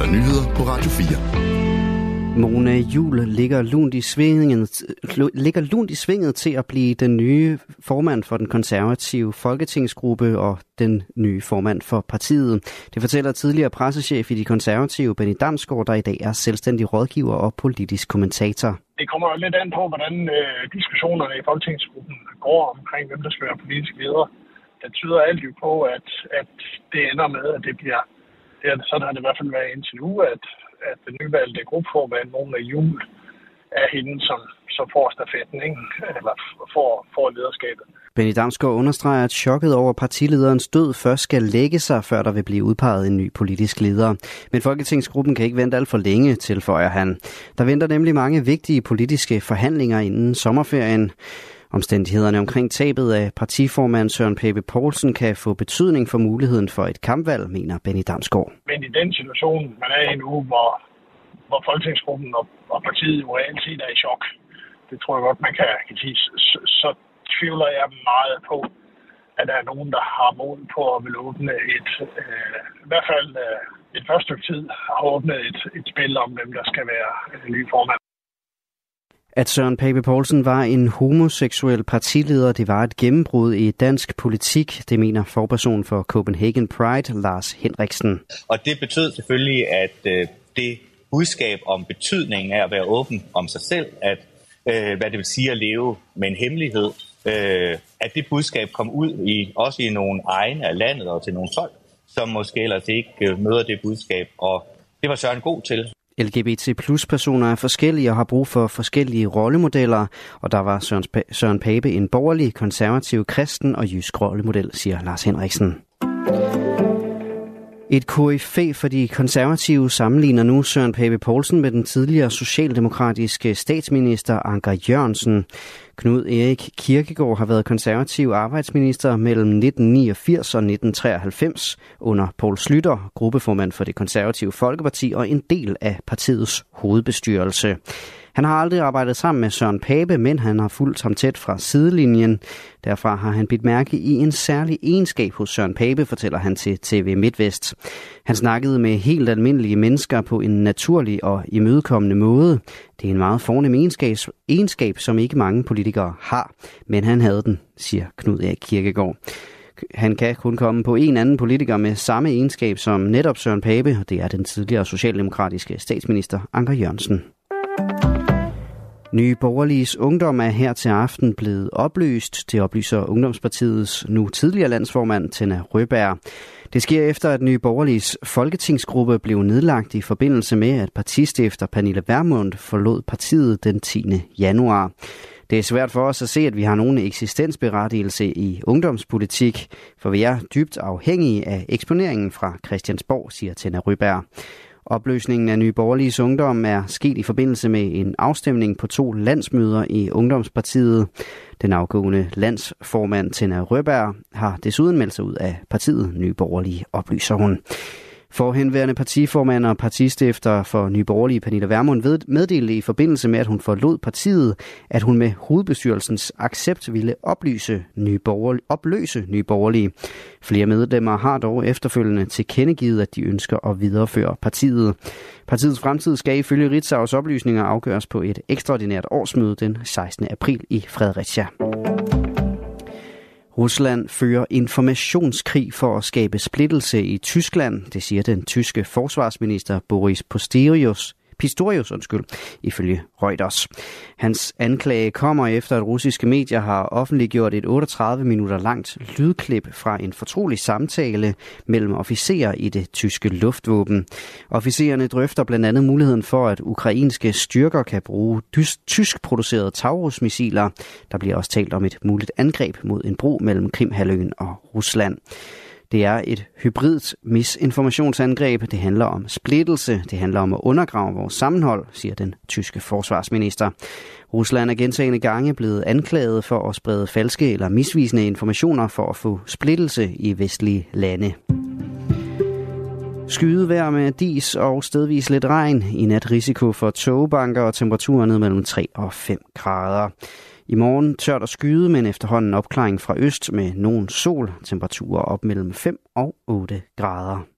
der nyheder på Radio 4. Mona Jul ligger lunt i svinget, ligger lunt i svinget til at blive den nye formand for den konservative folketingsgruppe og den nye formand for partiet. Det fortæller tidligere pressechef i de konservative, Benny Damsgaard, der i dag er selvstændig rådgiver og politisk kommentator. Det kommer jo lidt an på, hvordan øh, diskussionerne i folketingsgruppen går omkring, hvem der skal være politisk leder. Det tyder alt jo på, at, at det ender med, at det bliver ja, sådan har det i hvert fald været indtil nu, at at den nyvalgte gruppeformand, af Jul, er hende, som, som får stafetten, ikke? eller får, får lederskabet. Benny Damsgaard understreger, at chokket over partilederens død først skal lægge sig, før der vil blive udpeget en ny politisk leder. Men Folketingsgruppen kan ikke vente alt for længe, tilføjer han. Der venter nemlig mange vigtige politiske forhandlinger inden sommerferien. Omstændighederne omkring tabet af partiformand Søren Pape Poulsen kan få betydning for muligheden for et kampvalg, mener Benny Damsgaard. Men i den situation, man er i nu, hvor, hvor folketingsgruppen og, og partiet jo reelt set er i chok, det tror jeg godt, man kan, kan sige, så, så tvivler jeg meget på, at der er nogen, der har mod på at vil åbne et, øh, i hvert fald øh, et første stykke tid, har åbnet et, et spil om, hvem der skal være øh, ny formand. At Søren Pape Poulsen var en homoseksuel partileder, det var et gennembrud i dansk politik, det mener forperson for Copenhagen Pride, Lars Henriksen. Og det betød selvfølgelig, at øh, det budskab om betydningen af at være åben om sig selv, at øh, hvad det vil sige at leve med en hemmelighed, øh, at det budskab kom ud i også i nogle egne af landet og til nogle folk, som måske ellers ikke øh, møder det budskab. Og det var Søren god til. LGBT plus personer er forskellige og har brug for forskellige rollemodeller, og der var Søren, Søren Pape en borgerlig, konservativ, kristen og jysk rollemodel, siger Lars Henriksen. Et KFA for de konservative sammenligner nu Søren Pape Poulsen med den tidligere socialdemokratiske statsminister Anker Jørgensen. Knud Erik Kirkegaard har været konservativ arbejdsminister mellem 1989 og 1993 under Poul Slytter, gruppeformand for det konservative Folkeparti og en del af partiets hovedbestyrelse. Han har aldrig arbejdet sammen med Søren Pape, men han har fulgt ham tæt fra sidelinjen. Derfra har han bidt mærke i en særlig egenskab hos Søren Pape, fortæller han til TV MidtVest. Han snakkede med helt almindelige mennesker på en naturlig og imødekommende måde. Det er en meget fornem egenskab, egenskab, som ikke mange politikere har, men han havde den, siger Knud Erik Kirkegaard. Han kan kun komme på en anden politiker med samme egenskab som netop Søren Pape, og det er den tidligere socialdemokratiske statsminister Anker Jørgensen. Nye Borgerliges Ungdom er her til aften blevet opløst. Det oplyser Ungdomspartiets nu tidligere landsformand, Tina Røberg. Det sker efter, at Nye Borgerliges folketingsgruppe blev nedlagt i forbindelse med, at partistifter Pernille Vermund forlod partiet den 10. januar. Det er svært for os at se, at vi har nogen eksistensberettigelse i ungdomspolitik, for vi er dybt afhængige af eksponeringen fra Christiansborg, siger Tina Ryberg. Opløsningen af Nye Borgerliges Ungdom er sket i forbindelse med en afstemning på to landsmøder i Ungdomspartiet. Den afgående landsformand Tina Røberg har desuden meldt sig ud af partiet Nye Borgerlige, oplyser hun. Forhenværende partiformand og partistifter for Nye Borgerlige, Pernille Vermund, meddelte i forbindelse med, at hun forlod partiet, at hun med hovedbestyrelsens accept ville oplyse Nye Borgerlige, opløse Nye Borgerlige. Flere medlemmer har dog efterfølgende tilkendegivet, at de ønsker at videreføre partiet. Partiets fremtid skal ifølge Ritzaus oplysninger afgøres på et ekstraordinært årsmøde den 16. april i Fredericia. Rusland fører informationskrig for at skabe splittelse i Tyskland, det siger den tyske forsvarsminister Boris Posterius. Pistorius, undskyld, ifølge Reuters. Hans anklage kommer efter, at russiske medier har offentliggjort et 38 minutter langt lydklip fra en fortrolig samtale mellem officerer i det tyske luftvåben. Officererne drøfter blandt andet muligheden for, at ukrainske styrker kan bruge tysk producerede Taurus-missiler. Der bliver også talt om et muligt angreb mod en bro mellem Krimhaløen og Rusland. Det er et hybridt misinformationsangreb. Det handler om splittelse. Det handler om at undergrave vores sammenhold, siger den tyske forsvarsminister. Rusland er gentagende gange blevet anklaget for at sprede falske eller misvisende informationer for at få splittelse i vestlige lande. Skydevejr med dis og stedvis lidt regn. I nat risiko for togbanker og temperaturer ned mellem 3 og 5 grader. I morgen tørt og skyde, men efterhånden opklaring fra øst med nogen sol. Temperaturer op mellem 5 og 8 grader.